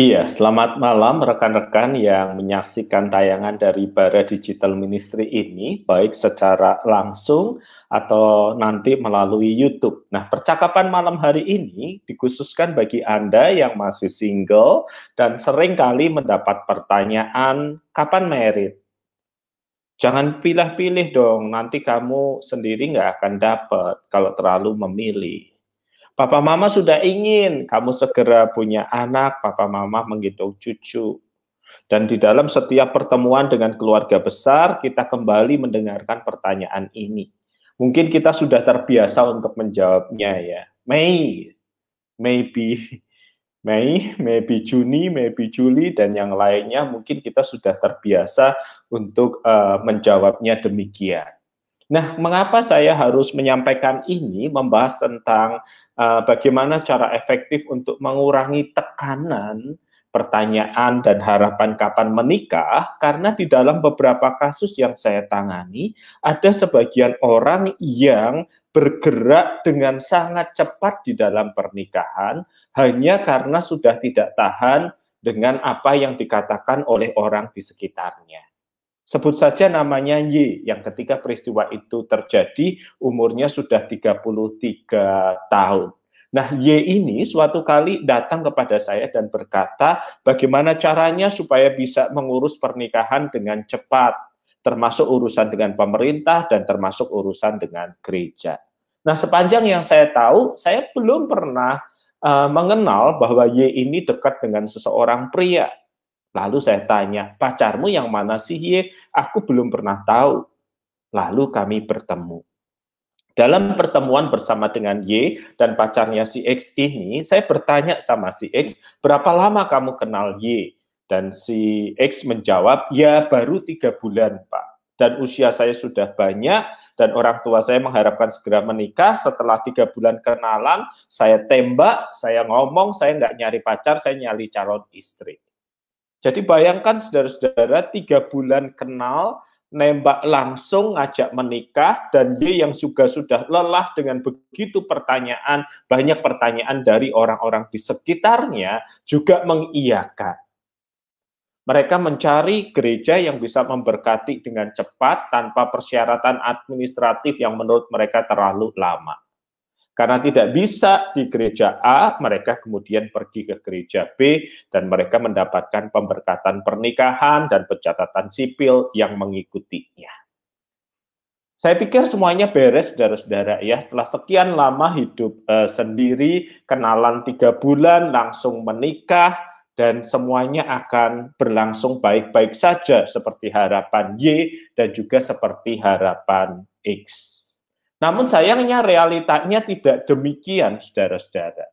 Iya, selamat malam rekan-rekan yang menyaksikan tayangan dari Bara Digital Ministry ini, baik secara langsung atau nanti melalui YouTube. Nah, percakapan malam hari ini dikhususkan bagi Anda yang masih single dan sering kali mendapat pertanyaan, kapan merit? Jangan pilih-pilih dong, nanti kamu sendiri nggak akan dapat kalau terlalu memilih. Papa mama sudah ingin kamu segera punya anak, papa mama menghitung cucu. Dan di dalam setiap pertemuan dengan keluarga besar, kita kembali mendengarkan pertanyaan ini. Mungkin kita sudah terbiasa untuk menjawabnya ya. Mei, maybe Mei, maybe Juni, maybe Juli, dan yang lainnya mungkin kita sudah terbiasa untuk uh, menjawabnya demikian. Nah, mengapa saya harus menyampaikan ini, membahas tentang uh, bagaimana cara efektif untuk mengurangi tekanan, pertanyaan, dan harapan kapan menikah? Karena di dalam beberapa kasus yang saya tangani, ada sebagian orang yang bergerak dengan sangat cepat di dalam pernikahan hanya karena sudah tidak tahan dengan apa yang dikatakan oleh orang di sekitarnya. Sebut saja namanya Y yang ketika peristiwa itu terjadi umurnya sudah 33 tahun. Nah, Y ini suatu kali datang kepada saya dan berkata, bagaimana caranya supaya bisa mengurus pernikahan dengan cepat, termasuk urusan dengan pemerintah dan termasuk urusan dengan gereja. Nah, sepanjang yang saya tahu, saya belum pernah uh, mengenal bahwa Y ini dekat dengan seseorang pria. Lalu saya tanya, pacarmu yang mana sih Ye? Aku belum pernah tahu. Lalu kami bertemu. Dalam pertemuan bersama dengan Y dan pacarnya si X ini, saya bertanya sama si X, berapa lama kamu kenal Y? Dan si X menjawab, ya baru tiga bulan Pak. Dan usia saya sudah banyak, dan orang tua saya mengharapkan segera menikah. Setelah tiga bulan kenalan, saya tembak, saya ngomong, saya nggak nyari pacar, saya nyari calon istri. Jadi bayangkan saudara-saudara tiga bulan kenal, nembak langsung ngajak menikah dan dia yang juga sudah lelah dengan begitu pertanyaan, banyak pertanyaan dari orang-orang di sekitarnya juga mengiyakan. Mereka mencari gereja yang bisa memberkati dengan cepat tanpa persyaratan administratif yang menurut mereka terlalu lama. Karena tidak bisa di gereja A, mereka kemudian pergi ke gereja B dan mereka mendapatkan pemberkatan pernikahan dan pencatatan sipil yang mengikutinya. Saya pikir semuanya beres, saudara-saudara ya. Setelah sekian lama hidup uh, sendiri, kenalan tiga bulan, langsung menikah, dan semuanya akan berlangsung baik-baik saja seperti harapan Y dan juga seperti harapan X. Namun sayangnya realitanya tidak demikian, saudara-saudara.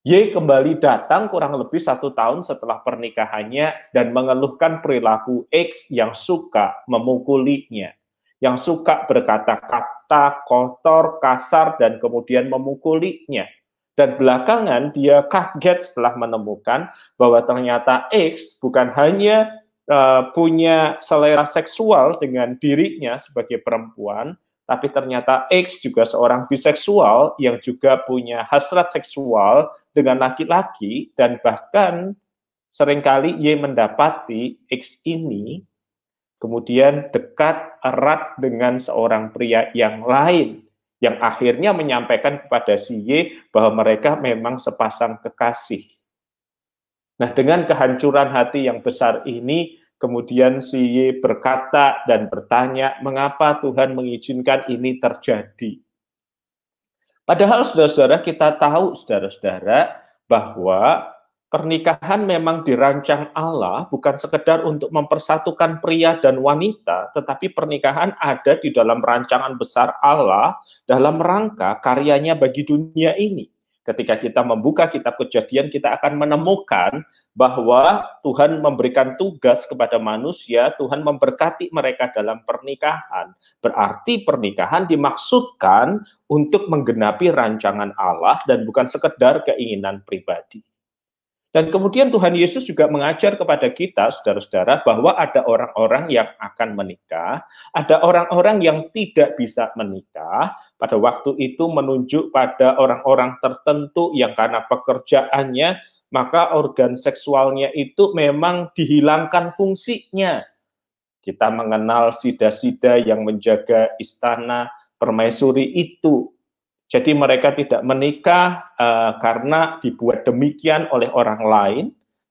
Y kembali datang kurang lebih satu tahun setelah pernikahannya dan mengeluhkan perilaku X yang suka memukulinya, yang suka berkata-kata kotor, kasar, dan kemudian memukulinya. Dan belakangan dia kaget setelah menemukan bahwa ternyata X bukan hanya uh, punya selera seksual dengan dirinya sebagai perempuan, tapi ternyata X juga seorang biseksual yang juga punya hasrat seksual dengan laki-laki dan bahkan sering kali Y mendapati X ini kemudian dekat erat dengan seorang pria yang lain yang akhirnya menyampaikan kepada si Y bahwa mereka memang sepasang kekasih. Nah, dengan kehancuran hati yang besar ini, Kemudian si Y berkata dan bertanya, mengapa Tuhan mengizinkan ini terjadi? Padahal saudara-saudara kita tahu saudara-saudara bahwa pernikahan memang dirancang Allah bukan sekedar untuk mempersatukan pria dan wanita, tetapi pernikahan ada di dalam rancangan besar Allah dalam rangka karyanya bagi dunia ini. Ketika kita membuka kitab kejadian, kita akan menemukan bahwa Tuhan memberikan tugas kepada manusia, Tuhan memberkati mereka dalam pernikahan. Berarti pernikahan dimaksudkan untuk menggenapi rancangan Allah dan bukan sekedar keinginan pribadi. Dan kemudian Tuhan Yesus juga mengajar kepada kita, saudara-saudara, bahwa ada orang-orang yang akan menikah, ada orang-orang yang tidak bisa menikah. Pada waktu itu menunjuk pada orang-orang tertentu yang karena pekerjaannya maka organ seksualnya itu memang dihilangkan fungsinya. Kita mengenal sida-sida yang menjaga istana permaisuri itu. Jadi mereka tidak menikah uh, karena dibuat demikian oleh orang lain.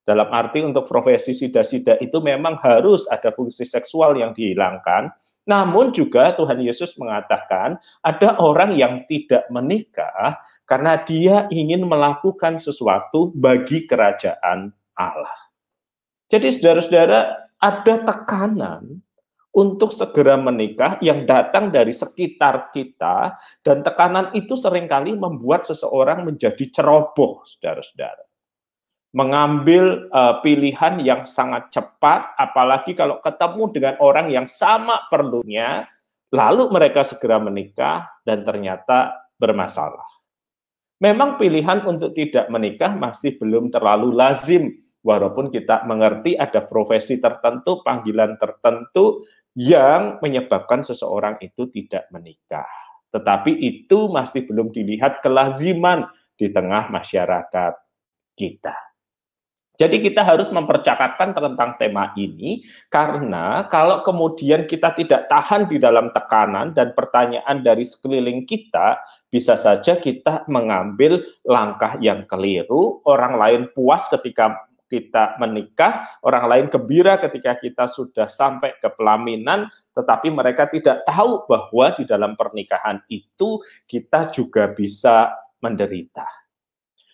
Dalam arti untuk profesi sida-sida itu memang harus ada fungsi seksual yang dihilangkan. Namun juga Tuhan Yesus mengatakan ada orang yang tidak menikah karena dia ingin melakukan sesuatu bagi kerajaan Allah. Jadi saudara-saudara, ada tekanan untuk segera menikah yang datang dari sekitar kita dan tekanan itu sering kali membuat seseorang menjadi ceroboh, saudara-saudara. Mengambil uh, pilihan yang sangat cepat, apalagi kalau ketemu dengan orang yang sama perlunya, lalu mereka segera menikah dan ternyata bermasalah. Memang pilihan untuk tidak menikah masih belum terlalu lazim, walaupun kita mengerti ada profesi tertentu, panggilan tertentu yang menyebabkan seseorang itu tidak menikah. Tetapi itu masih belum dilihat kelaziman di tengah masyarakat kita. Jadi kita harus mempercakapkan tentang tema ini karena kalau kemudian kita tidak tahan di dalam tekanan dan pertanyaan dari sekeliling kita, bisa saja kita mengambil langkah yang keliru, orang lain puas ketika kita menikah, orang lain gembira ketika kita sudah sampai ke pelaminan, tetapi mereka tidak tahu bahwa di dalam pernikahan itu kita juga bisa menderita.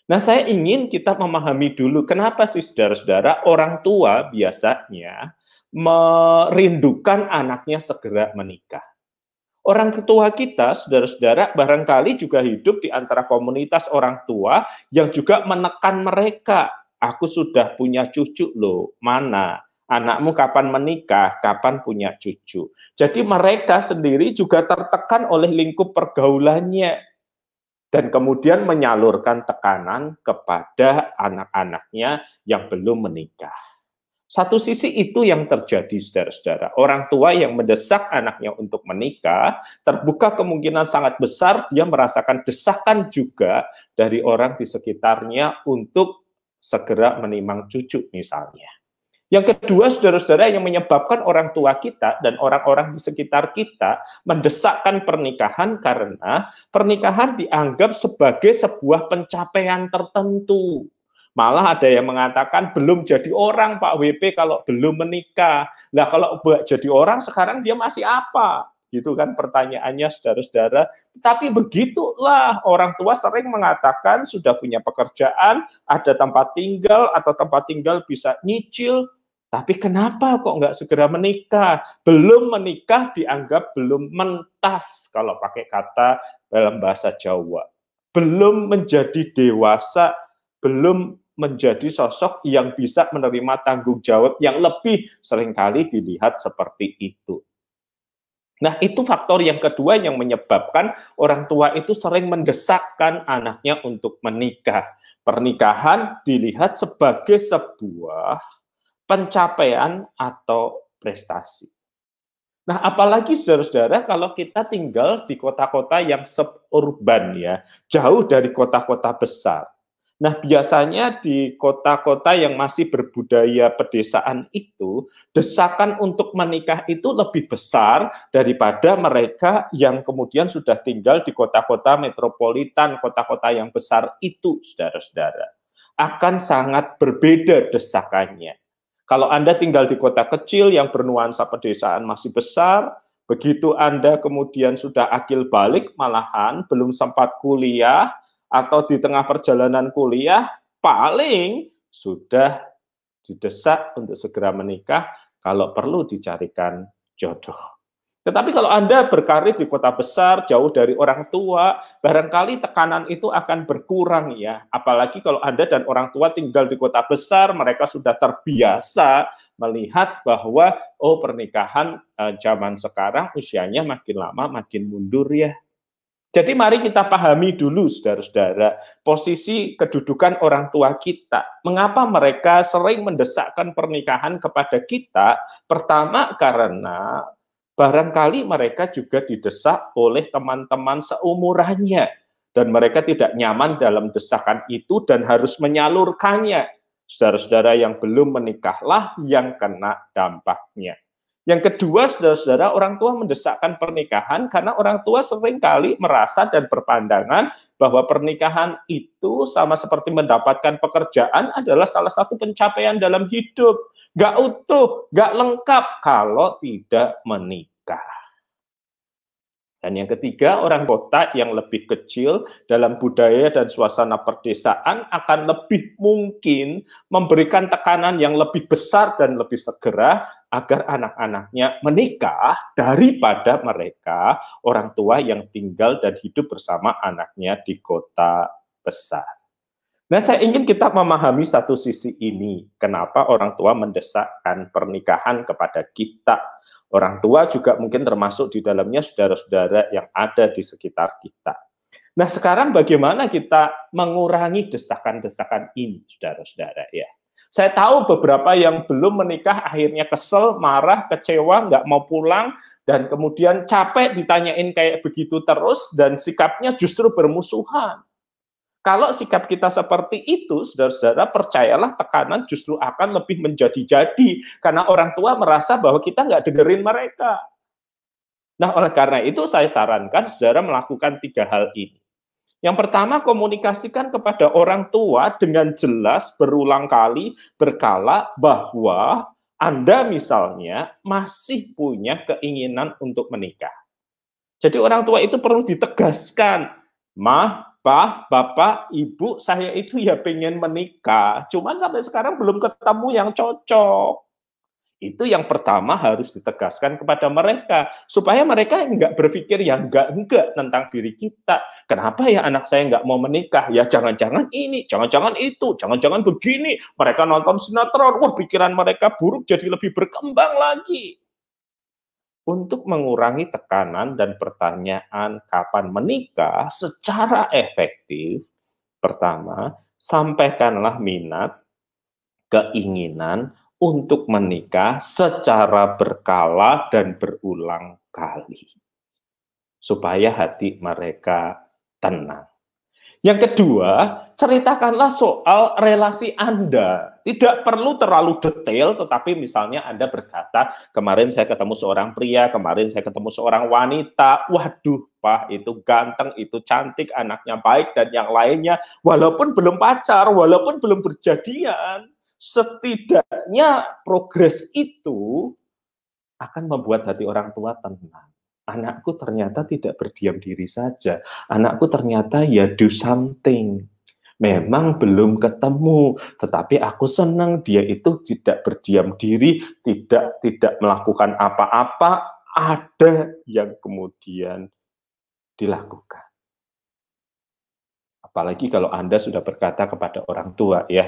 Nah, saya ingin kita memahami dulu kenapa sih saudara-saudara orang tua biasanya merindukan anaknya segera menikah. Orang ketua kita, saudara-saudara, barangkali juga hidup di antara komunitas orang tua yang juga menekan mereka. Aku sudah punya cucu loh, mana? Anakmu kapan menikah, kapan punya cucu. Jadi mereka sendiri juga tertekan oleh lingkup pergaulannya dan kemudian menyalurkan tekanan kepada anak-anaknya yang belum menikah. Satu sisi itu yang terjadi, saudara-saudara. Orang tua yang mendesak anaknya untuk menikah, terbuka kemungkinan sangat besar dia merasakan desakan juga dari orang di sekitarnya untuk segera menimang cucu misalnya. Yang kedua, saudara-saudara, yang menyebabkan orang tua kita dan orang-orang di sekitar kita mendesakkan pernikahan karena pernikahan dianggap sebagai sebuah pencapaian tertentu. Malah ada yang mengatakan belum jadi orang Pak WP kalau belum menikah. Nah kalau jadi orang sekarang dia masih apa? Gitu kan pertanyaannya saudara-saudara. Tapi begitulah orang tua sering mengatakan sudah punya pekerjaan, ada tempat tinggal atau tempat tinggal bisa nyicil, tapi kenapa kok nggak segera menikah? Belum menikah dianggap belum mentas kalau pakai kata dalam bahasa Jawa. Belum menjadi dewasa, belum menjadi sosok yang bisa menerima tanggung jawab yang lebih sering kali dilihat seperti itu. Nah, itu faktor yang kedua yang menyebabkan orang tua itu sering mendesakkan anaknya untuk menikah. Pernikahan dilihat sebagai sebuah pencapaian atau prestasi. Nah, apalagi saudara-saudara kalau kita tinggal di kota-kota yang suburban ya, jauh dari kota-kota besar. Nah, biasanya di kota-kota yang masih berbudaya pedesaan itu, desakan untuk menikah itu lebih besar daripada mereka yang kemudian sudah tinggal di kota-kota metropolitan, kota-kota yang besar itu, saudara-saudara. Akan sangat berbeda desakannya. Kalau Anda tinggal di kota kecil yang bernuansa pedesaan masih besar, begitu Anda kemudian sudah akil balik, malahan belum sempat kuliah, atau di tengah perjalanan kuliah, paling sudah didesak untuk segera menikah, kalau perlu dicarikan jodoh. Tetapi kalau Anda berkarir di kota besar, jauh dari orang tua, barangkali tekanan itu akan berkurang ya. Apalagi kalau Anda dan orang tua tinggal di kota besar, mereka sudah terbiasa melihat bahwa oh pernikahan eh, zaman sekarang usianya makin lama makin mundur ya. Jadi mari kita pahami dulu saudara-saudara posisi kedudukan orang tua kita. Mengapa mereka sering mendesakkan pernikahan kepada kita? Pertama karena barangkali mereka juga didesak oleh teman-teman seumurannya. dan mereka tidak nyaman dalam desakan itu dan harus menyalurkannya. Saudara-saudara yang belum menikahlah yang kena dampaknya. Yang kedua, saudara-saudara, orang tua mendesakkan pernikahan karena orang tua sering kali merasa dan berpandangan bahwa pernikahan itu sama seperti mendapatkan pekerjaan adalah salah satu pencapaian dalam hidup. Gak utuh, gak lengkap kalau tidak menikah. Dan yang ketiga, orang kota yang lebih kecil dalam budaya dan suasana perdesaan akan lebih mungkin memberikan tekanan yang lebih besar dan lebih segera agar anak-anaknya menikah daripada mereka orang tua yang tinggal dan hidup bersama anaknya di kota besar. Nah, saya ingin kita memahami satu sisi ini, kenapa orang tua mendesakkan pernikahan kepada kita Orang tua juga mungkin termasuk di dalamnya saudara-saudara yang ada di sekitar kita. Nah, sekarang bagaimana kita mengurangi desakan-desakan ini, saudara-saudara ya? Saya tahu beberapa yang belum menikah akhirnya kesel, marah, kecewa, nggak mau pulang, dan kemudian capek ditanyain kayak begitu terus, dan sikapnya justru bermusuhan. Kalau sikap kita seperti itu, saudara-saudara, percayalah tekanan justru akan lebih menjadi-jadi. Karena orang tua merasa bahwa kita nggak dengerin mereka. Nah, oleh karena itu saya sarankan saudara melakukan tiga hal ini. Yang pertama, komunikasikan kepada orang tua dengan jelas berulang kali, berkala, bahwa Anda misalnya masih punya keinginan untuk menikah. Jadi orang tua itu perlu ditegaskan, mah, Pak, Bapak, Ibu, saya itu ya pengen menikah. Cuman sampai sekarang belum ketemu yang cocok. Itu yang pertama harus ditegaskan kepada mereka. Supaya mereka nggak berpikir yang enggak-enggak tentang diri kita. Kenapa ya anak saya nggak mau menikah? Ya jangan-jangan ini, jangan-jangan itu, jangan-jangan begini. Mereka nonton sinetron, wah pikiran mereka buruk jadi lebih berkembang lagi untuk mengurangi tekanan dan pertanyaan kapan menikah secara efektif, pertama, sampaikanlah minat, keinginan untuk menikah secara berkala dan berulang kali, supaya hati mereka tenang. Yang kedua, ceritakanlah soal relasi Anda. Tidak perlu terlalu detail, tetapi misalnya Anda berkata, kemarin saya ketemu seorang pria, kemarin saya ketemu seorang wanita, waduh, Pak, itu ganteng, itu cantik, anaknya baik, dan yang lainnya, walaupun belum pacar, walaupun belum berjadian, setidaknya progres itu akan membuat hati orang tua tenang anakku ternyata tidak berdiam diri saja. Anakku ternyata ya do something. Memang belum ketemu, tetapi aku senang dia itu tidak berdiam diri, tidak tidak melakukan apa-apa, ada yang kemudian dilakukan. Apalagi kalau Anda sudah berkata kepada orang tua ya,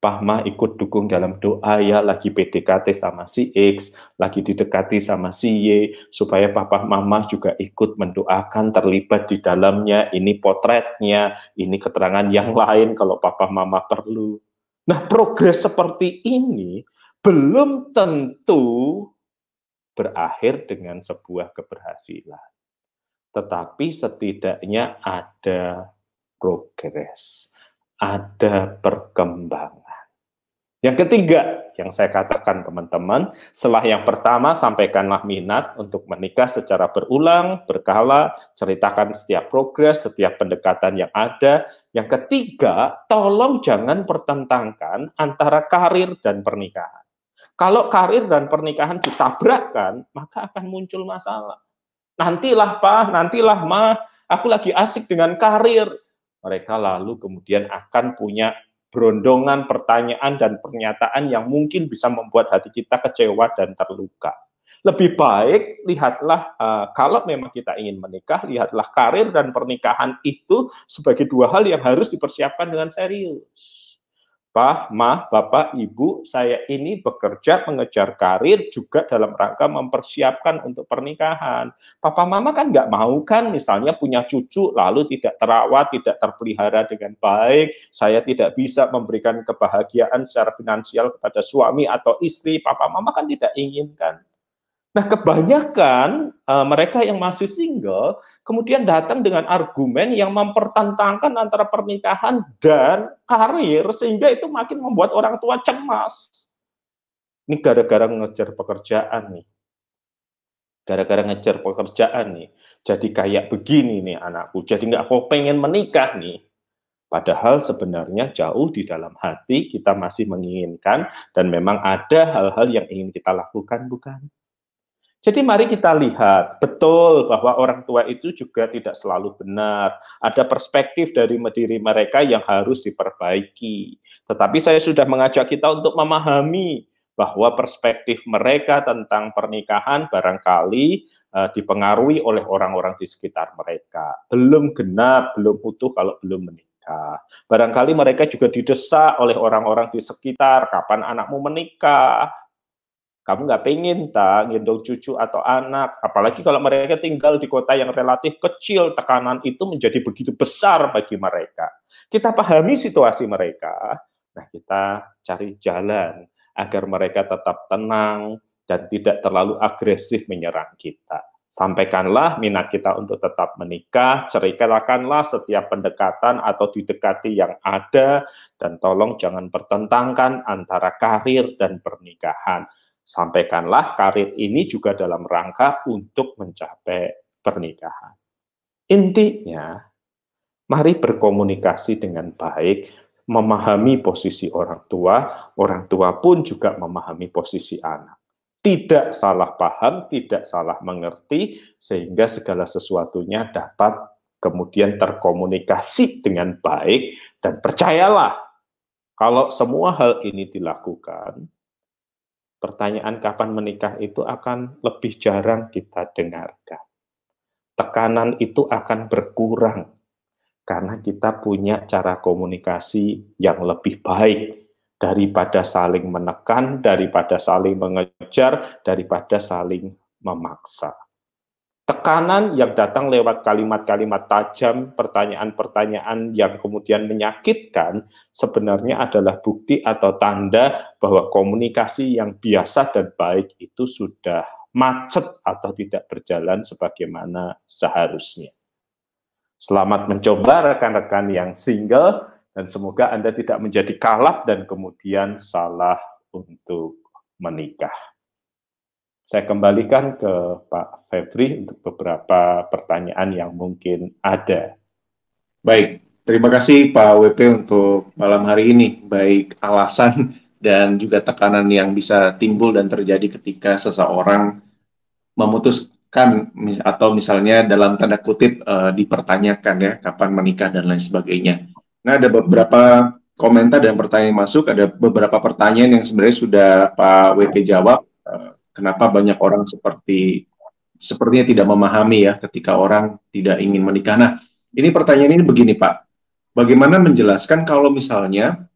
Pahma ikut dukung dalam doa ya lagi PDKT sama si X, lagi didekati sama si Y, supaya papa mama juga ikut mendoakan terlibat di dalamnya, ini potretnya, ini keterangan yang lain kalau papa mama perlu. Nah progres seperti ini belum tentu berakhir dengan sebuah keberhasilan. Tetapi setidaknya ada progres, ada perkembangan. Yang ketiga, yang saya katakan teman-teman, setelah yang pertama sampaikanlah minat untuk menikah secara berulang, berkala, ceritakan setiap progres, setiap pendekatan yang ada. Yang ketiga, tolong jangan pertentangkan antara karir dan pernikahan. Kalau karir dan pernikahan ditabrakkan, maka akan muncul masalah. Nantilah Pak, nantilah Ma, aku lagi asik dengan karir. Mereka lalu kemudian akan punya berondongan pertanyaan dan pernyataan yang mungkin bisa membuat hati kita kecewa dan terluka. Lebih baik lihatlah uh, kalau memang kita ingin menikah, lihatlah karir dan pernikahan itu sebagai dua hal yang harus dipersiapkan dengan serius. Pak, Ma, Bapak, Ibu, saya ini bekerja mengejar karir juga dalam rangka mempersiapkan untuk pernikahan. Papa Mama kan nggak mau kan misalnya punya cucu lalu tidak terawat, tidak terpelihara dengan baik, saya tidak bisa memberikan kebahagiaan secara finansial kepada suami atau istri, Papa Mama kan tidak inginkan. Nah, kebanyakan uh, mereka yang masih single kemudian datang dengan argumen yang mempertentangkan antara pernikahan dan karir sehingga itu makin membuat orang tua cemas. Ini gara-gara ngejar pekerjaan nih. Gara-gara ngejar pekerjaan nih. Jadi kayak begini nih anakku. Jadi nggak mau pengen menikah nih. Padahal sebenarnya jauh di dalam hati kita masih menginginkan dan memang ada hal-hal yang ingin kita lakukan, bukan? Jadi mari kita lihat, betul bahwa orang tua itu juga tidak selalu benar. Ada perspektif dari diri mereka yang harus diperbaiki. Tetapi saya sudah mengajak kita untuk memahami bahwa perspektif mereka tentang pernikahan barangkali uh, dipengaruhi oleh orang-orang di sekitar mereka. Belum genap, belum utuh kalau belum menikah. Barangkali mereka juga didesak oleh orang-orang di sekitar, kapan anakmu menikah, kamu nggak pengen tak gendong cucu atau anak, apalagi kalau mereka tinggal di kota yang relatif kecil, tekanan itu menjadi begitu besar bagi mereka. Kita pahami situasi mereka, nah kita cari jalan agar mereka tetap tenang dan tidak terlalu agresif menyerang kita. Sampaikanlah minat kita untuk tetap menikah, ceritakanlah setiap pendekatan atau didekati yang ada, dan tolong jangan pertentangkan antara karir dan pernikahan Sampaikanlah karir ini juga dalam rangka untuk mencapai pernikahan. Intinya, mari berkomunikasi dengan baik, memahami posisi orang tua, orang tua pun juga memahami posisi anak. Tidak salah paham, tidak salah mengerti, sehingga segala sesuatunya dapat kemudian terkomunikasi dengan baik, dan percayalah, kalau semua hal ini dilakukan, pertanyaan kapan menikah itu akan lebih jarang kita dengarkan. Tekanan itu akan berkurang karena kita punya cara komunikasi yang lebih baik daripada saling menekan, daripada saling mengejar, daripada saling memaksa tekanan yang datang lewat kalimat-kalimat tajam, pertanyaan-pertanyaan yang kemudian menyakitkan, sebenarnya adalah bukti atau tanda bahwa komunikasi yang biasa dan baik itu sudah macet atau tidak berjalan sebagaimana seharusnya. Selamat mencoba rekan-rekan yang single, dan semoga Anda tidak menjadi kalap dan kemudian salah untuk menikah. Saya kembalikan ke Pak Febri untuk beberapa pertanyaan yang mungkin ada. Baik, terima kasih Pak WP untuk malam hari ini. Baik alasan dan juga tekanan yang bisa timbul dan terjadi ketika seseorang memutuskan atau misalnya dalam tanda kutip uh, dipertanyakan ya kapan menikah dan lain sebagainya. Nah ada beberapa komentar dan pertanyaan masuk, ada beberapa pertanyaan yang sebenarnya sudah Pak WP jawab. Uh, kenapa banyak orang seperti sepertinya tidak memahami ya ketika orang tidak ingin menikah. Nah, ini pertanyaan ini begini Pak, bagaimana menjelaskan kalau misalnya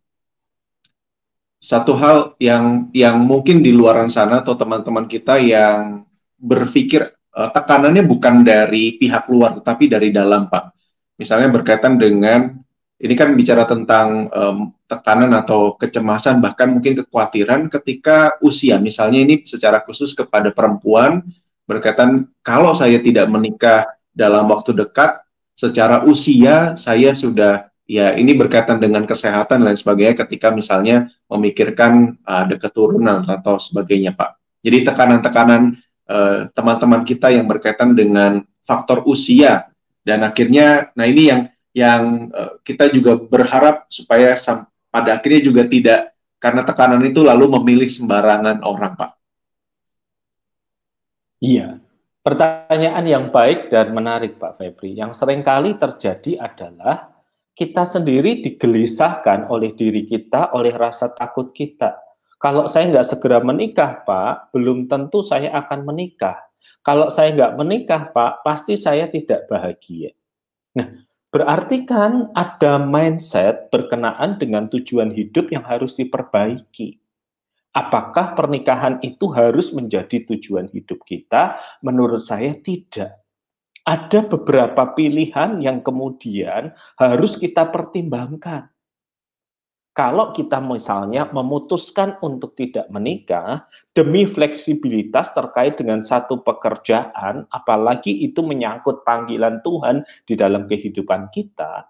satu hal yang yang mungkin di luar sana atau teman-teman kita yang berpikir uh, tekanannya bukan dari pihak luar tetapi dari dalam Pak. Misalnya berkaitan dengan ini kan bicara tentang um, tekanan atau kecemasan bahkan mungkin kekhawatiran ketika usia misalnya ini secara khusus kepada perempuan berkaitan kalau saya tidak menikah dalam waktu dekat secara usia saya sudah ya ini berkaitan dengan kesehatan dan sebagainya ketika misalnya memikirkan uh, ada keturunan atau sebagainya Pak. Jadi tekanan-tekanan uh, teman-teman kita yang berkaitan dengan faktor usia dan akhirnya nah ini yang yang uh, kita juga berharap supaya pada akhirnya juga tidak karena tekanan itu lalu memilih sembarangan orang, Pak. Iya, pertanyaan yang baik dan menarik, Pak Febri. Yang sering kali terjadi adalah kita sendiri digelisahkan oleh diri kita, oleh rasa takut kita. Kalau saya nggak segera menikah, Pak, belum tentu saya akan menikah. Kalau saya nggak menikah, Pak, pasti saya tidak bahagia. Nah, Berarti kan ada mindset berkenaan dengan tujuan hidup yang harus diperbaiki. Apakah pernikahan itu harus menjadi tujuan hidup kita? Menurut saya tidak. Ada beberapa pilihan yang kemudian harus kita pertimbangkan. Kalau kita misalnya memutuskan untuk tidak menikah demi fleksibilitas terkait dengan satu pekerjaan, apalagi itu menyangkut panggilan Tuhan di dalam kehidupan kita,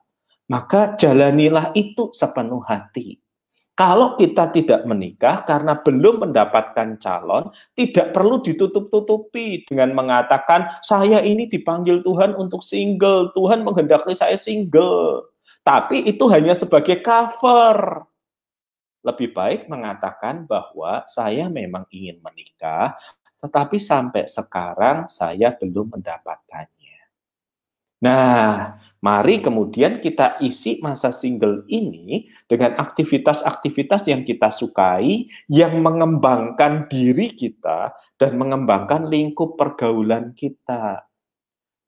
maka jalanilah itu sepenuh hati. Kalau kita tidak menikah karena belum mendapatkan calon, tidak perlu ditutup-tutupi dengan mengatakan, "Saya ini dipanggil Tuhan untuk single, Tuhan menghendaki saya single." Tapi itu hanya sebagai cover. Lebih baik mengatakan bahwa saya memang ingin menikah, tetapi sampai sekarang saya belum mendapatkannya. Nah, mari kemudian kita isi masa single ini dengan aktivitas-aktivitas yang kita sukai, yang mengembangkan diri kita dan mengembangkan lingkup pergaulan kita.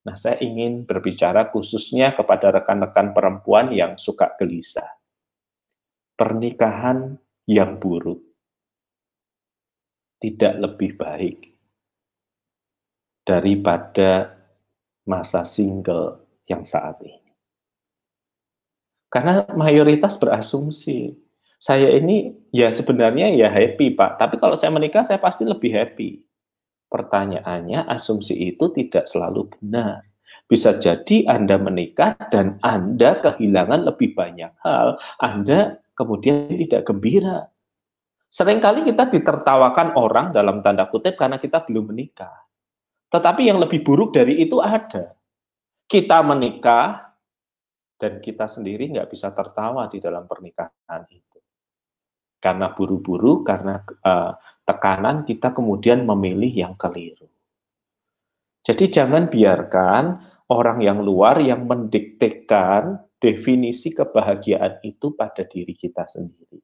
Nah, saya ingin berbicara khususnya kepada rekan-rekan perempuan yang suka gelisah. Pernikahan yang buruk tidak lebih baik daripada masa single yang saat ini. Karena mayoritas berasumsi, saya ini ya sebenarnya ya happy Pak, tapi kalau saya menikah saya pasti lebih happy. Pertanyaannya, asumsi itu tidak selalu benar. Bisa jadi Anda menikah dan Anda kehilangan lebih banyak hal. Anda kemudian tidak gembira. Seringkali kita ditertawakan orang dalam tanda kutip karena kita belum menikah. Tetapi yang lebih buruk dari itu ada. Kita menikah dan kita sendiri nggak bisa tertawa di dalam pernikahan itu. Karena buru-buru, karena uh, tekanan kita kemudian memilih yang keliru. Jadi jangan biarkan orang yang luar yang mendiktekan definisi kebahagiaan itu pada diri kita sendiri.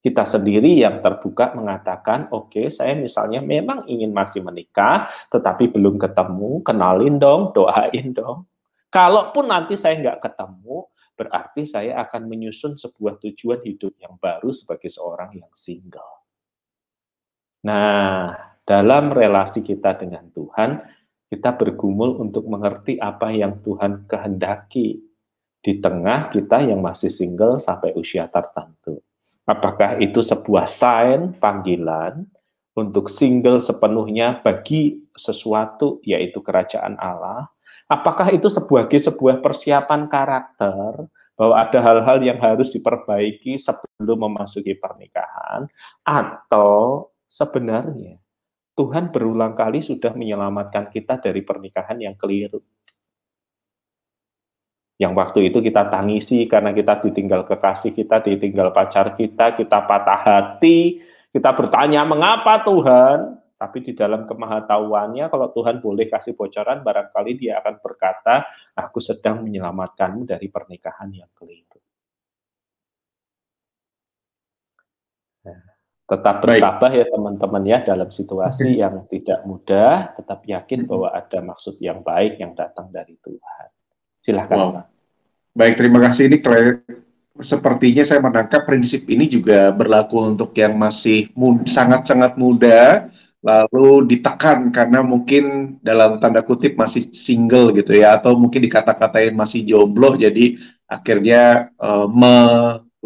Kita sendiri yang terbuka mengatakan, oke, okay, saya misalnya memang ingin masih menikah, tetapi belum ketemu, kenalin dong, doain dong. Kalaupun nanti saya nggak ketemu, berarti saya akan menyusun sebuah tujuan hidup yang baru sebagai seorang yang single. Nah, dalam relasi kita dengan Tuhan, kita bergumul untuk mengerti apa yang Tuhan kehendaki di tengah kita yang masih single sampai usia tertentu. Apakah itu sebuah sign, panggilan untuk single sepenuhnya bagi sesuatu, yaitu kerajaan Allah? Apakah itu sebagai sebuah persiapan karakter bahwa ada hal-hal yang harus diperbaiki sebelum memasuki pernikahan? Atau sebenarnya Tuhan berulang kali sudah menyelamatkan kita dari pernikahan yang keliru. Yang waktu itu kita tangisi karena kita ditinggal kekasih kita, ditinggal pacar kita, kita patah hati, kita bertanya mengapa Tuhan, tapi di dalam kemahatauannya kalau Tuhan boleh kasih bocoran, barangkali dia akan berkata, aku sedang menyelamatkanmu dari pernikahan yang keliru. Tetap bertabah ya teman-teman ya dalam situasi yang tidak mudah, tetap yakin bahwa ada maksud yang baik yang datang dari Tuhan. Silahkan wow. Pak. Baik, terima kasih ini sepertinya saya menangkap prinsip ini juga berlaku untuk yang masih sangat-sangat muda, lalu ditekan karena mungkin dalam tanda kutip masih single gitu ya, atau mungkin dikata-katain masih jomblo, jadi akhirnya uh, me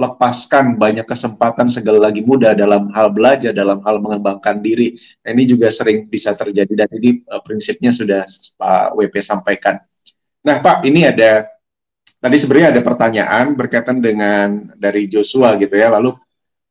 lepaskan banyak kesempatan segala lagi muda dalam hal belajar, dalam hal mengembangkan diri. Nah, ini juga sering bisa terjadi dan ini uh, prinsipnya sudah Pak WP sampaikan. Nah, Pak, ini ada tadi sebenarnya ada pertanyaan berkaitan dengan dari Joshua gitu ya. Lalu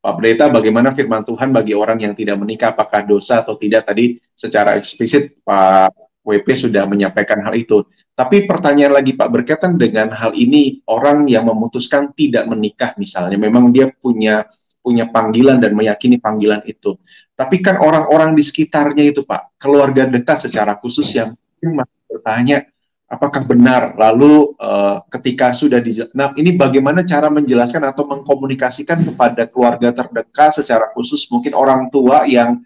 Pak Pendeta, bagaimana firman Tuhan bagi orang yang tidak menikah, apakah dosa atau tidak? Tadi secara eksplisit Pak WP sudah menyampaikan hal itu. Tapi pertanyaan lagi Pak berkaitan dengan hal ini orang yang memutuskan tidak menikah misalnya memang dia punya punya panggilan dan meyakini panggilan itu. Tapi kan orang-orang di sekitarnya itu Pak, keluarga dekat secara khusus yang masih bertanya apakah benar lalu uh, ketika sudah di nah ini bagaimana cara menjelaskan atau mengkomunikasikan kepada keluarga terdekat secara khusus mungkin orang tua yang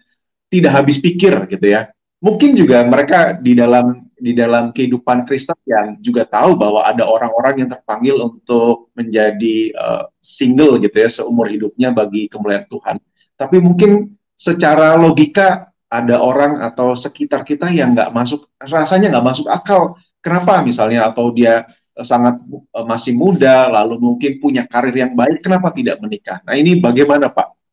tidak habis pikir gitu ya mungkin juga mereka di dalam di dalam kehidupan Kristen yang juga tahu bahwa ada orang-orang yang terpanggil untuk menjadi uh, single gitu ya seumur hidupnya bagi kemuliaan Tuhan. Tapi mungkin secara logika ada orang atau sekitar kita yang nggak masuk rasanya nggak masuk akal. Kenapa misalnya atau dia sangat uh, masih muda, lalu mungkin punya karir yang baik, kenapa tidak menikah? Nah ini bagaimana Pak?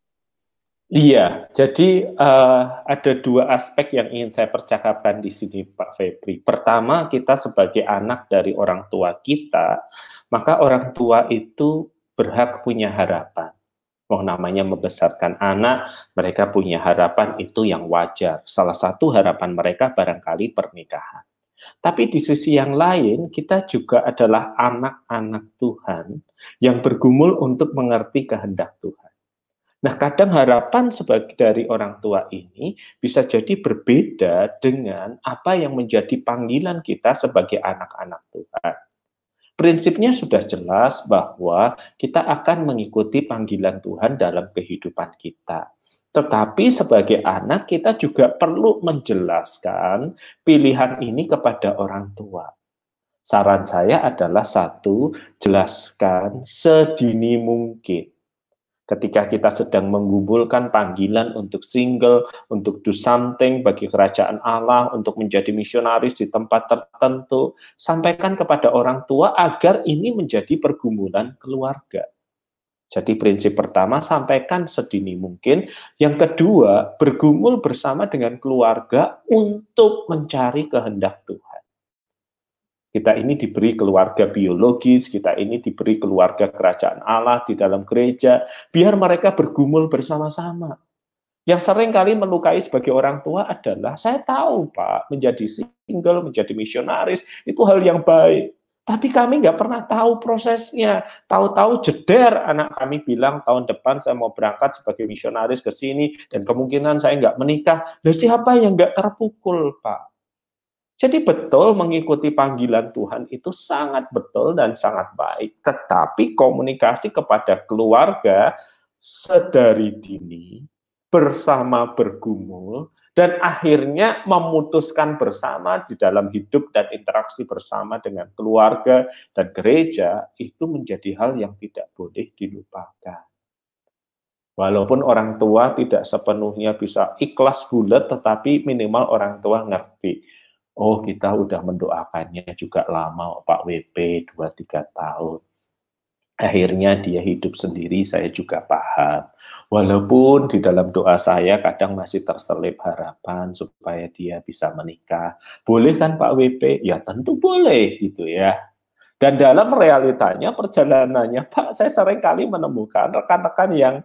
Iya, jadi uh, ada dua aspek yang ingin saya percakapkan di sini, Pak Febri. Pertama, kita sebagai anak dari orang tua kita, maka orang tua itu berhak punya harapan. Mau namanya membesarkan anak, mereka punya harapan itu yang wajar. Salah satu harapan mereka barangkali pernikahan. Tapi di sisi yang lain, kita juga adalah anak-anak Tuhan yang bergumul untuk mengerti kehendak Tuhan. Nah, kadang harapan sebagai dari orang tua ini bisa jadi berbeda dengan apa yang menjadi panggilan kita sebagai anak-anak Tuhan. Prinsipnya sudah jelas bahwa kita akan mengikuti panggilan Tuhan dalam kehidupan kita. Tetapi sebagai anak kita juga perlu menjelaskan pilihan ini kepada orang tua. Saran saya adalah satu, jelaskan sedini mungkin ketika kita sedang menggubulkan panggilan untuk single, untuk do something bagi kerajaan Allah, untuk menjadi misionaris di tempat tertentu, sampaikan kepada orang tua agar ini menjadi pergumulan keluarga. Jadi prinsip pertama, sampaikan sedini mungkin. Yang kedua, bergumul bersama dengan keluarga untuk mencari kehendak Tuhan. Kita ini diberi keluarga biologis, kita ini diberi keluarga kerajaan Allah di dalam gereja, biar mereka bergumul bersama-sama. Yang sering kali melukai sebagai orang tua adalah, saya tahu Pak, menjadi single, menjadi misionaris, itu hal yang baik. Tapi kami nggak pernah tahu prosesnya. Tahu-tahu jeder anak kami bilang tahun depan saya mau berangkat sebagai misionaris ke sini dan kemungkinan saya nggak menikah. Lalu siapa yang nggak terpukul, Pak? Jadi betul mengikuti panggilan Tuhan itu sangat betul dan sangat baik. Tetapi komunikasi kepada keluarga sedari dini bersama bergumul dan akhirnya memutuskan bersama di dalam hidup dan interaksi bersama dengan keluarga dan gereja itu menjadi hal yang tidak boleh dilupakan. Walaupun orang tua tidak sepenuhnya bisa ikhlas bulat, tetapi minimal orang tua ngerti oh kita udah mendoakannya juga lama Pak WP 2-3 tahun. Akhirnya dia hidup sendiri, saya juga paham. Walaupun di dalam doa saya kadang masih terselip harapan supaya dia bisa menikah. Boleh kan Pak WP? Ya tentu boleh gitu ya. Dan dalam realitanya perjalanannya Pak, saya sering kali menemukan rekan-rekan yang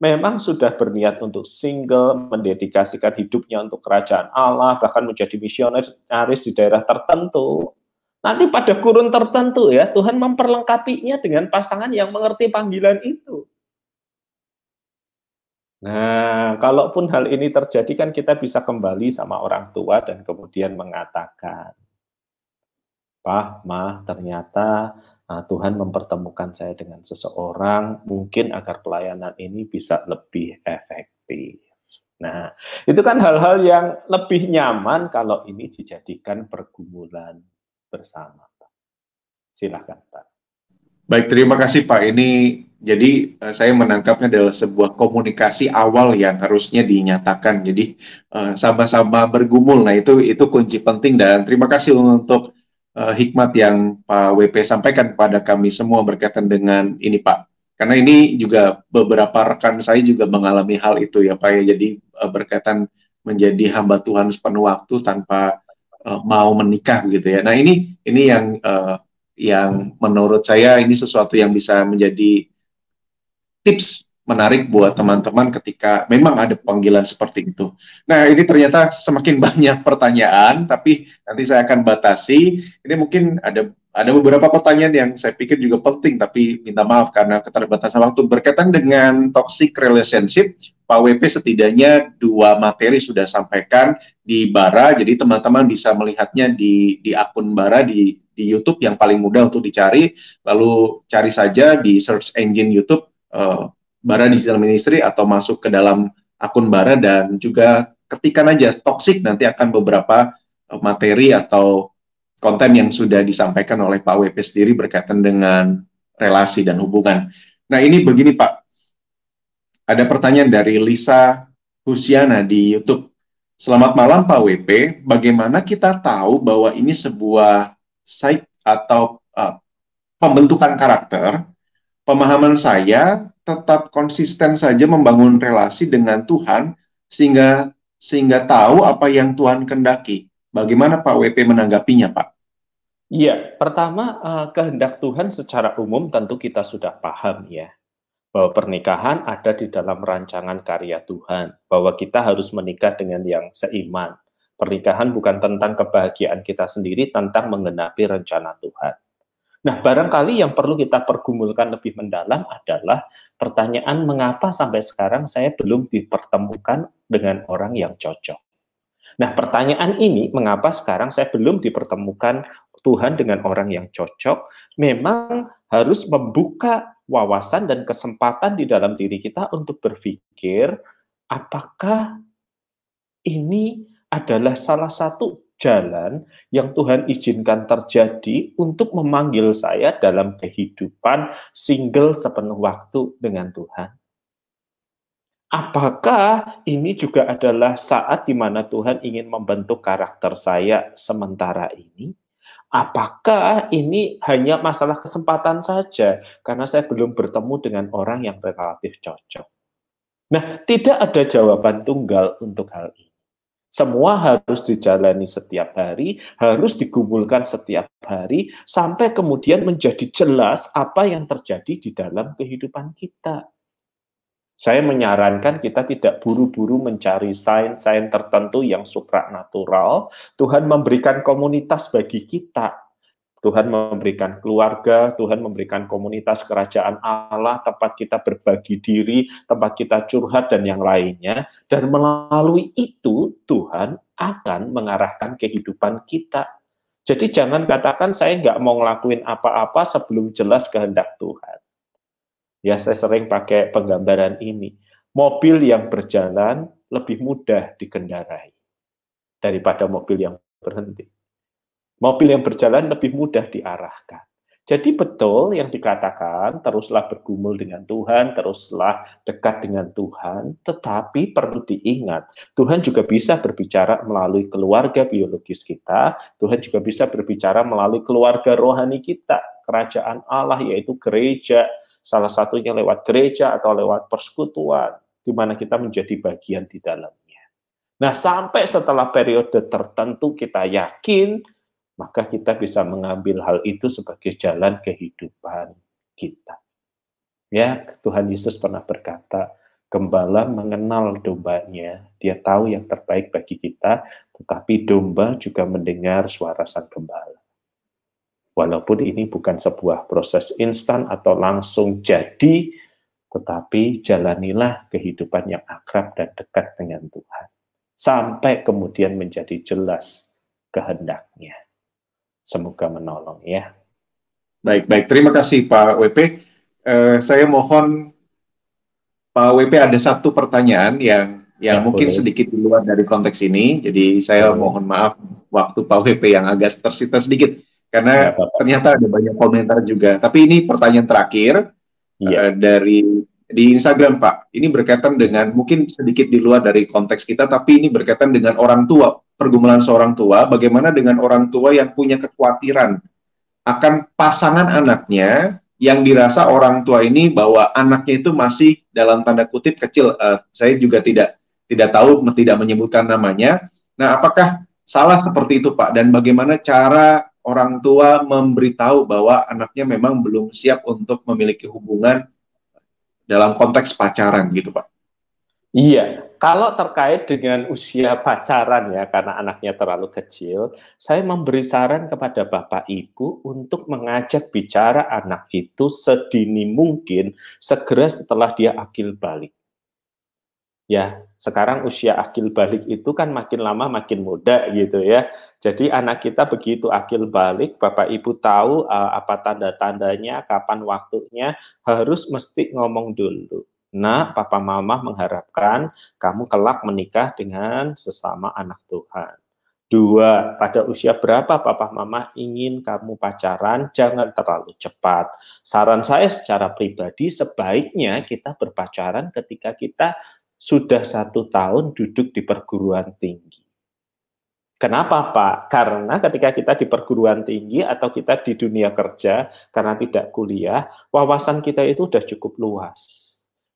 memang sudah berniat untuk single, mendedikasikan hidupnya untuk kerajaan Allah, bahkan menjadi misionaris di daerah tertentu. Nanti pada kurun tertentu ya, Tuhan memperlengkapinya dengan pasangan yang mengerti panggilan itu. Nah, kalaupun hal ini terjadi kan kita bisa kembali sama orang tua dan kemudian mengatakan, Pak, Ma, ternyata Nah, Tuhan mempertemukan saya dengan seseorang, mungkin agar pelayanan ini bisa lebih efektif. Nah, itu kan hal-hal yang lebih nyaman kalau ini dijadikan pergumulan bersama. Silahkan, Pak. Baik, terima kasih Pak. Ini jadi eh, saya menangkapnya adalah sebuah komunikasi awal yang harusnya dinyatakan. Jadi eh, sama-sama bergumul. Nah, itu itu kunci penting dan terima kasih untuk uh, hikmat yang Pak WP sampaikan kepada kami semua berkaitan dengan ini Pak. Karena ini juga beberapa rekan saya juga mengalami hal itu ya Pak ya. Jadi uh, berkaitan menjadi hamba Tuhan sepenuh waktu tanpa uh, mau menikah begitu ya. Nah ini ini yang uh, yang menurut saya ini sesuatu yang bisa menjadi tips menarik buat teman-teman ketika memang ada panggilan seperti itu. Nah, ini ternyata semakin banyak pertanyaan, tapi nanti saya akan batasi. Ini mungkin ada ada beberapa pertanyaan yang saya pikir juga penting, tapi minta maaf karena keterbatasan waktu. Berkaitan dengan toxic relationship, Pak WP setidaknya dua materi sudah sampaikan di Bara, jadi teman-teman bisa melihatnya di, di akun Bara di, di YouTube yang paling mudah untuk dicari. Lalu cari saja di search engine YouTube uh, Bara Digital Ministry atau masuk ke dalam akun Bara dan juga ketikan aja toxic nanti akan beberapa eh, materi atau konten yang sudah disampaikan oleh Pak WP sendiri berkaitan dengan relasi dan hubungan. Nah ini begini Pak, ada pertanyaan dari Lisa Husiana di YouTube. Selamat malam Pak WP, bagaimana kita tahu bahwa ini sebuah site atau uh, pembentukan karakter, pemahaman saya tetap konsisten saja membangun relasi dengan Tuhan sehingga sehingga tahu apa yang Tuhan kendaki. Bagaimana Pak WP menanggapinya, Pak? Iya, pertama uh, kehendak Tuhan secara umum tentu kita sudah paham ya bahwa pernikahan ada di dalam rancangan karya Tuhan, bahwa kita harus menikah dengan yang seiman. Pernikahan bukan tentang kebahagiaan kita sendiri, tentang menggenapi rencana Tuhan. Nah, barangkali yang perlu kita pergumulkan lebih mendalam adalah pertanyaan mengapa sampai sekarang saya belum dipertemukan dengan orang yang cocok. Nah, pertanyaan ini mengapa sekarang saya belum dipertemukan Tuhan dengan orang yang cocok, memang harus membuka wawasan dan kesempatan di dalam diri kita untuk berpikir apakah ini adalah salah satu jalan yang Tuhan izinkan terjadi untuk memanggil saya dalam kehidupan single sepenuh waktu dengan Tuhan. Apakah ini juga adalah saat di mana Tuhan ingin membentuk karakter saya sementara ini? Apakah ini hanya masalah kesempatan saja karena saya belum bertemu dengan orang yang relatif cocok? Nah, tidak ada jawaban tunggal untuk hal ini. Semua harus dijalani setiap hari, harus dikumpulkan setiap hari, sampai kemudian menjadi jelas apa yang terjadi di dalam kehidupan kita. Saya menyarankan kita tidak buru-buru mencari sains-sains tertentu yang supranatural. Tuhan memberikan komunitas bagi kita Tuhan memberikan keluarga, Tuhan memberikan komunitas kerajaan Allah, tempat kita berbagi diri, tempat kita curhat, dan yang lainnya. Dan melalui itu, Tuhan akan mengarahkan kehidupan kita. Jadi jangan katakan saya nggak mau ngelakuin apa-apa sebelum jelas kehendak Tuhan. Ya, saya sering pakai penggambaran ini. Mobil yang berjalan lebih mudah dikendarai daripada mobil yang berhenti mobil yang berjalan lebih mudah diarahkan. Jadi betul yang dikatakan, teruslah bergumul dengan Tuhan, teruslah dekat dengan Tuhan, tetapi perlu diingat, Tuhan juga bisa berbicara melalui keluarga biologis kita, Tuhan juga bisa berbicara melalui keluarga rohani kita, kerajaan Allah yaitu gereja, salah satunya lewat gereja atau lewat persekutuan, di mana kita menjadi bagian di dalamnya. Nah, sampai setelah periode tertentu kita yakin maka kita bisa mengambil hal itu sebagai jalan kehidupan kita. Ya, Tuhan Yesus pernah berkata, gembala mengenal dombanya, dia tahu yang terbaik bagi kita, tetapi domba juga mendengar suara sang gembala. Walaupun ini bukan sebuah proses instan atau langsung jadi, tetapi jalanilah kehidupan yang akrab dan dekat dengan Tuhan. Sampai kemudian menjadi jelas kehendaknya. Semoga menolong ya. Baik, baik. Terima kasih Pak WP. Uh, eh, saya mohon Pak WP ada satu pertanyaan yang yang ya, mungkin boleh. sedikit di luar dari konteks ini. Jadi saya boleh. mohon maaf waktu Pak WP yang agak tersita sedikit karena ya, ternyata ada banyak komentar juga. Tapi ini pertanyaan terakhir ya. uh, dari di Instagram Pak. Ini berkaitan dengan mungkin sedikit di luar dari konteks kita, tapi ini berkaitan dengan orang tua pergumulan seorang tua, bagaimana dengan orang tua yang punya kekhawatiran akan pasangan anaknya yang dirasa orang tua ini bahwa anaknya itu masih dalam tanda kutip kecil. Uh, saya juga tidak tidak tahu, tidak menyebutkan namanya. Nah, apakah salah seperti itu, Pak? Dan bagaimana cara orang tua memberitahu bahwa anaknya memang belum siap untuk memiliki hubungan dalam konteks pacaran, gitu, Pak? Iya, kalau terkait dengan usia pacaran ya, karena anaknya terlalu kecil, saya memberi saran kepada Bapak Ibu untuk mengajak bicara anak itu sedini mungkin segera setelah dia akil balik. Ya, sekarang usia akil balik itu kan makin lama makin muda gitu ya. Jadi anak kita begitu akil balik, Bapak Ibu tahu uh, apa tanda-tandanya, kapan waktunya, harus mesti ngomong dulu Nah, papa mama mengharapkan kamu kelak menikah dengan sesama anak Tuhan. Dua, pada usia berapa papa mama ingin kamu pacaran, jangan terlalu cepat. Saran saya secara pribadi, sebaiknya kita berpacaran ketika kita sudah satu tahun duduk di perguruan tinggi. Kenapa Pak? Karena ketika kita di perguruan tinggi atau kita di dunia kerja karena tidak kuliah, wawasan kita itu sudah cukup luas.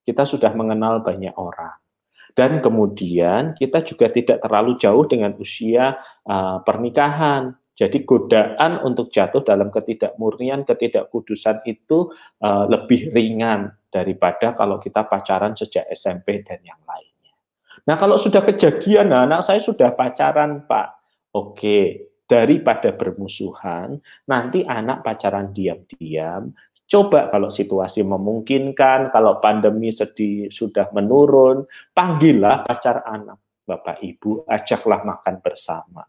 Kita sudah mengenal banyak orang. Dan kemudian kita juga tidak terlalu jauh dengan usia uh, pernikahan. Jadi godaan untuk jatuh dalam ketidakmurnian, ketidakkudusan itu uh, lebih ringan daripada kalau kita pacaran sejak SMP dan yang lain. Nah kalau sudah kejadian, nah, anak saya sudah pacaran Pak, oke, daripada bermusuhan, nanti anak pacaran diam-diam, coba kalau situasi memungkinkan, kalau pandemi sedih sudah menurun, panggillah pacar anak, Bapak Ibu, ajaklah makan bersama.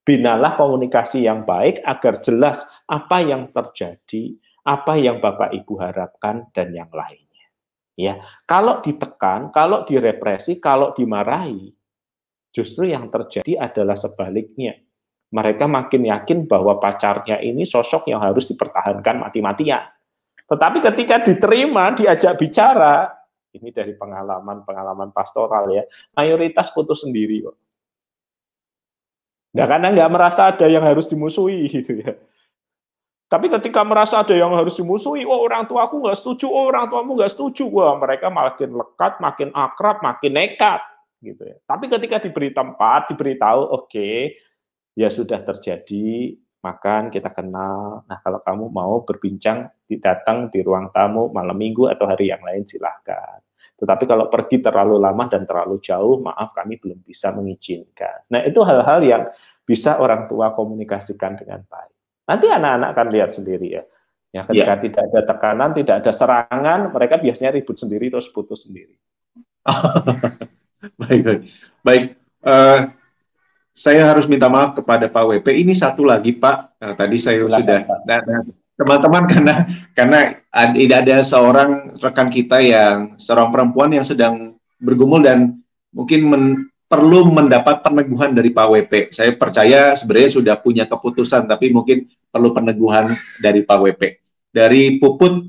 Binalah komunikasi yang baik agar jelas apa yang terjadi, apa yang Bapak Ibu harapkan, dan yang lain. Ya, kalau ditekan, kalau direpresi, kalau dimarahi, justru yang terjadi adalah sebaliknya. Mereka makin yakin bahwa pacarnya ini sosok yang harus dipertahankan mati-matian. Tetapi ketika diterima, diajak bicara, ini dari pengalaman-pengalaman pastoral ya, mayoritas putus sendiri kok. Nah, karena nggak merasa ada yang harus dimusuhi gitu ya. Tapi ketika merasa ada yang harus dimusuhi, oh orang tua aku nggak setuju, oh orang tuamu nggak setuju, wah mereka makin lekat, makin akrab, makin nekat, gitu ya. Tapi ketika diberi tempat, diberitahu, oke, okay, ya sudah terjadi, makan kita kenal. Nah kalau kamu mau berbincang, datang di ruang tamu malam minggu atau hari yang lain silahkan. Tetapi kalau pergi terlalu lama dan terlalu jauh, maaf kami belum bisa mengizinkan. Nah itu hal-hal yang bisa orang tua komunikasikan dengan baik. Nanti anak-anak akan lihat sendiri ya. Ya, ketika ya. tidak ada tekanan, tidak ada serangan, mereka biasanya ribut sendiri terus putus sendiri. baik, baik. Baik. Uh, saya harus minta maaf kepada Pak WP. Ini satu lagi Pak. Nah, tadi saya Silahkan, sudah nah, nah, teman-teman karena karena tidak ada seorang rekan kita yang seorang perempuan yang sedang bergumul dan mungkin men, perlu mendapat peneguhan dari Pak WP. Saya percaya sebenarnya sudah punya keputusan, tapi mungkin perlu peneguhan dari Pak WP. Dari Puput,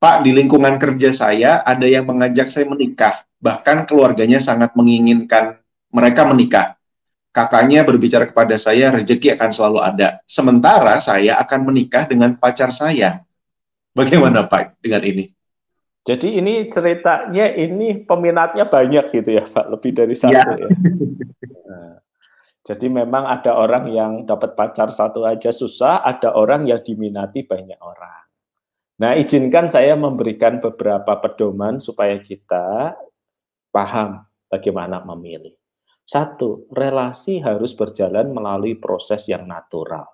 Pak, di lingkungan kerja saya ada yang mengajak saya menikah, bahkan keluarganya sangat menginginkan mereka menikah. Kakaknya berbicara kepada saya, rezeki akan selalu ada. Sementara saya akan menikah dengan pacar saya. Bagaimana Pak dengan ini? Jadi ini ceritanya ini peminatnya banyak gitu ya Pak, lebih dari satu ya. ya. Nah, jadi memang ada orang yang dapat pacar satu aja susah, ada orang yang diminati banyak orang. Nah, izinkan saya memberikan beberapa pedoman supaya kita paham bagaimana memilih. Satu, relasi harus berjalan melalui proses yang natural.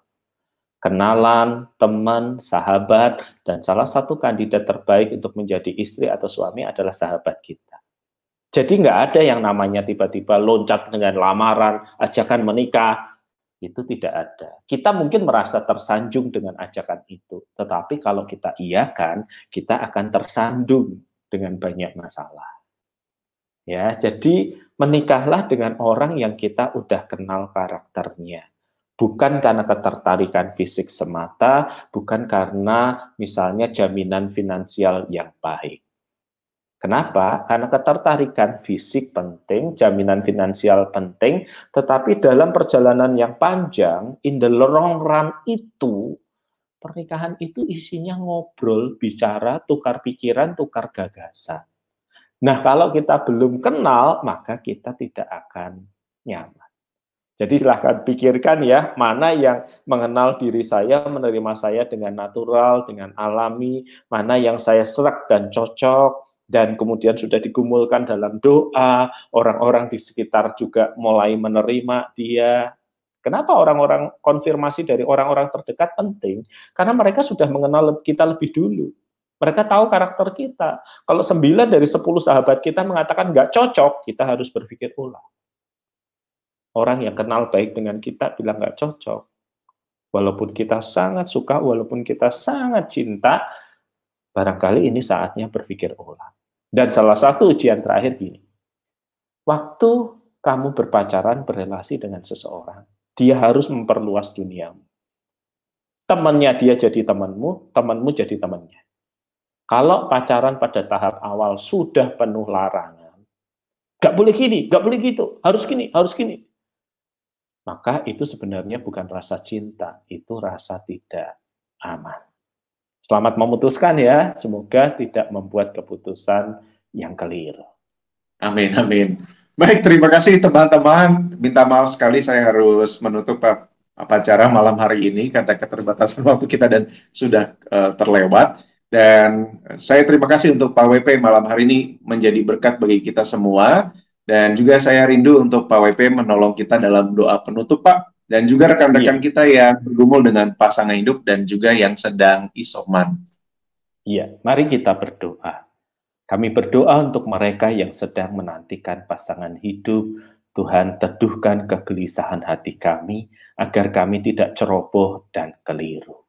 Kenalan, teman, sahabat, dan salah satu kandidat terbaik untuk menjadi istri atau suami adalah sahabat kita. Jadi nggak ada yang namanya tiba-tiba loncat dengan lamaran, ajakan menikah, itu tidak ada. Kita mungkin merasa tersanjung dengan ajakan itu, tetapi kalau kita iakan, kita akan tersandung dengan banyak masalah. Ya, jadi menikahlah dengan orang yang kita udah kenal karakternya. Bukan karena ketertarikan fisik semata, bukan karena misalnya jaminan finansial yang baik. Kenapa? Karena ketertarikan fisik penting, jaminan finansial penting, tetapi dalam perjalanan yang panjang, in the long run itu, pernikahan itu isinya ngobrol, bicara, tukar pikiran, tukar gagasan. Nah, kalau kita belum kenal, maka kita tidak akan nyaman. Jadi silahkan pikirkan ya, mana yang mengenal diri saya, menerima saya dengan natural, dengan alami, mana yang saya serak dan cocok, dan kemudian sudah digumulkan dalam doa, orang-orang di sekitar juga mulai menerima dia. Kenapa orang-orang konfirmasi dari orang-orang terdekat penting? Karena mereka sudah mengenal kita lebih dulu. Mereka tahu karakter kita. Kalau sembilan dari sepuluh sahabat kita mengatakan nggak cocok, kita harus berpikir ulang. Orang yang kenal baik dengan kita bilang nggak cocok. Walaupun kita sangat suka, walaupun kita sangat cinta, barangkali ini saatnya berpikir ulang. Dan salah satu ujian terakhir gini, waktu kamu berpacaran, berrelasi dengan seseorang, dia harus memperluas duniamu. Temannya dia jadi temanmu, temanmu jadi temannya. Kalau pacaran pada tahap awal sudah penuh larangan, gak boleh gini, gak boleh gitu, harus gini, harus gini. maka itu sebenarnya bukan rasa cinta, itu rasa tidak aman. Selamat memutuskan ya, semoga tidak membuat keputusan yang keliru. Amin, amin. Baik, terima kasih teman-teman. Minta maaf sekali saya harus menutup acara malam hari ini karena keterbatasan waktu kita dan sudah uh, terlewat. Dan saya terima kasih untuk Pak WP malam hari ini menjadi berkat bagi kita semua. Dan juga saya rindu untuk Pak WP menolong kita dalam doa penutup, Pak dan juga rekan-rekan iya. kita yang bergumul dengan pasangan hidup dan juga yang sedang isoman. Iya, mari kita berdoa. Kami berdoa untuk mereka yang sedang menantikan pasangan hidup. Tuhan teduhkan kegelisahan hati kami agar kami tidak ceroboh dan keliru.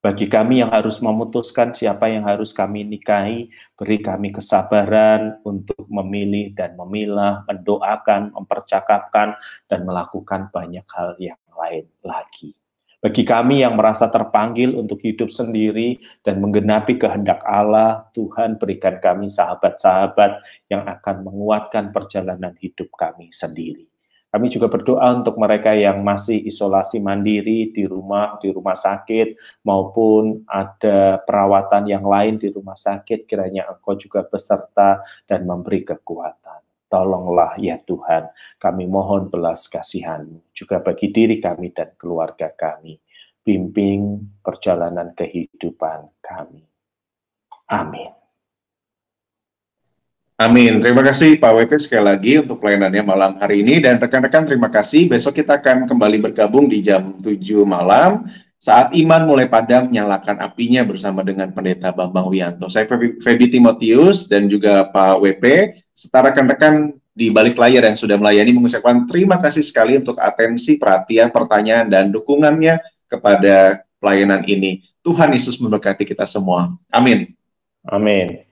Bagi kami yang harus memutuskan siapa yang harus kami nikahi, beri kami kesabaran untuk memilih dan memilah, mendoakan, mempercakapkan, dan melakukan banyak hal yang lain lagi. Bagi kami yang merasa terpanggil untuk hidup sendiri dan menggenapi kehendak Allah, Tuhan berikan kami sahabat-sahabat yang akan menguatkan perjalanan hidup kami sendiri. Kami juga berdoa untuk mereka yang masih isolasi mandiri di rumah, di rumah sakit, maupun ada perawatan yang lain di rumah sakit, kiranya Engkau juga beserta dan memberi kekuatan. Tolonglah ya Tuhan, kami mohon belas kasihan juga bagi diri kami dan keluarga kami. Bimbing perjalanan kehidupan kami. Amin. Amin. Terima kasih Pak WP sekali lagi untuk pelayanannya malam hari ini dan rekan-rekan terima kasih. Besok kita akan kembali bergabung di jam 7 malam saat iman mulai padam nyalakan apinya bersama dengan Pendeta Bambang Wianto. Saya Feby Timotius dan juga Pak WP serta rekan-rekan di balik layar yang sudah melayani mengucapkan terima kasih sekali untuk atensi, perhatian, pertanyaan dan dukungannya kepada pelayanan ini. Tuhan Yesus memberkati kita semua. Amin. Amin.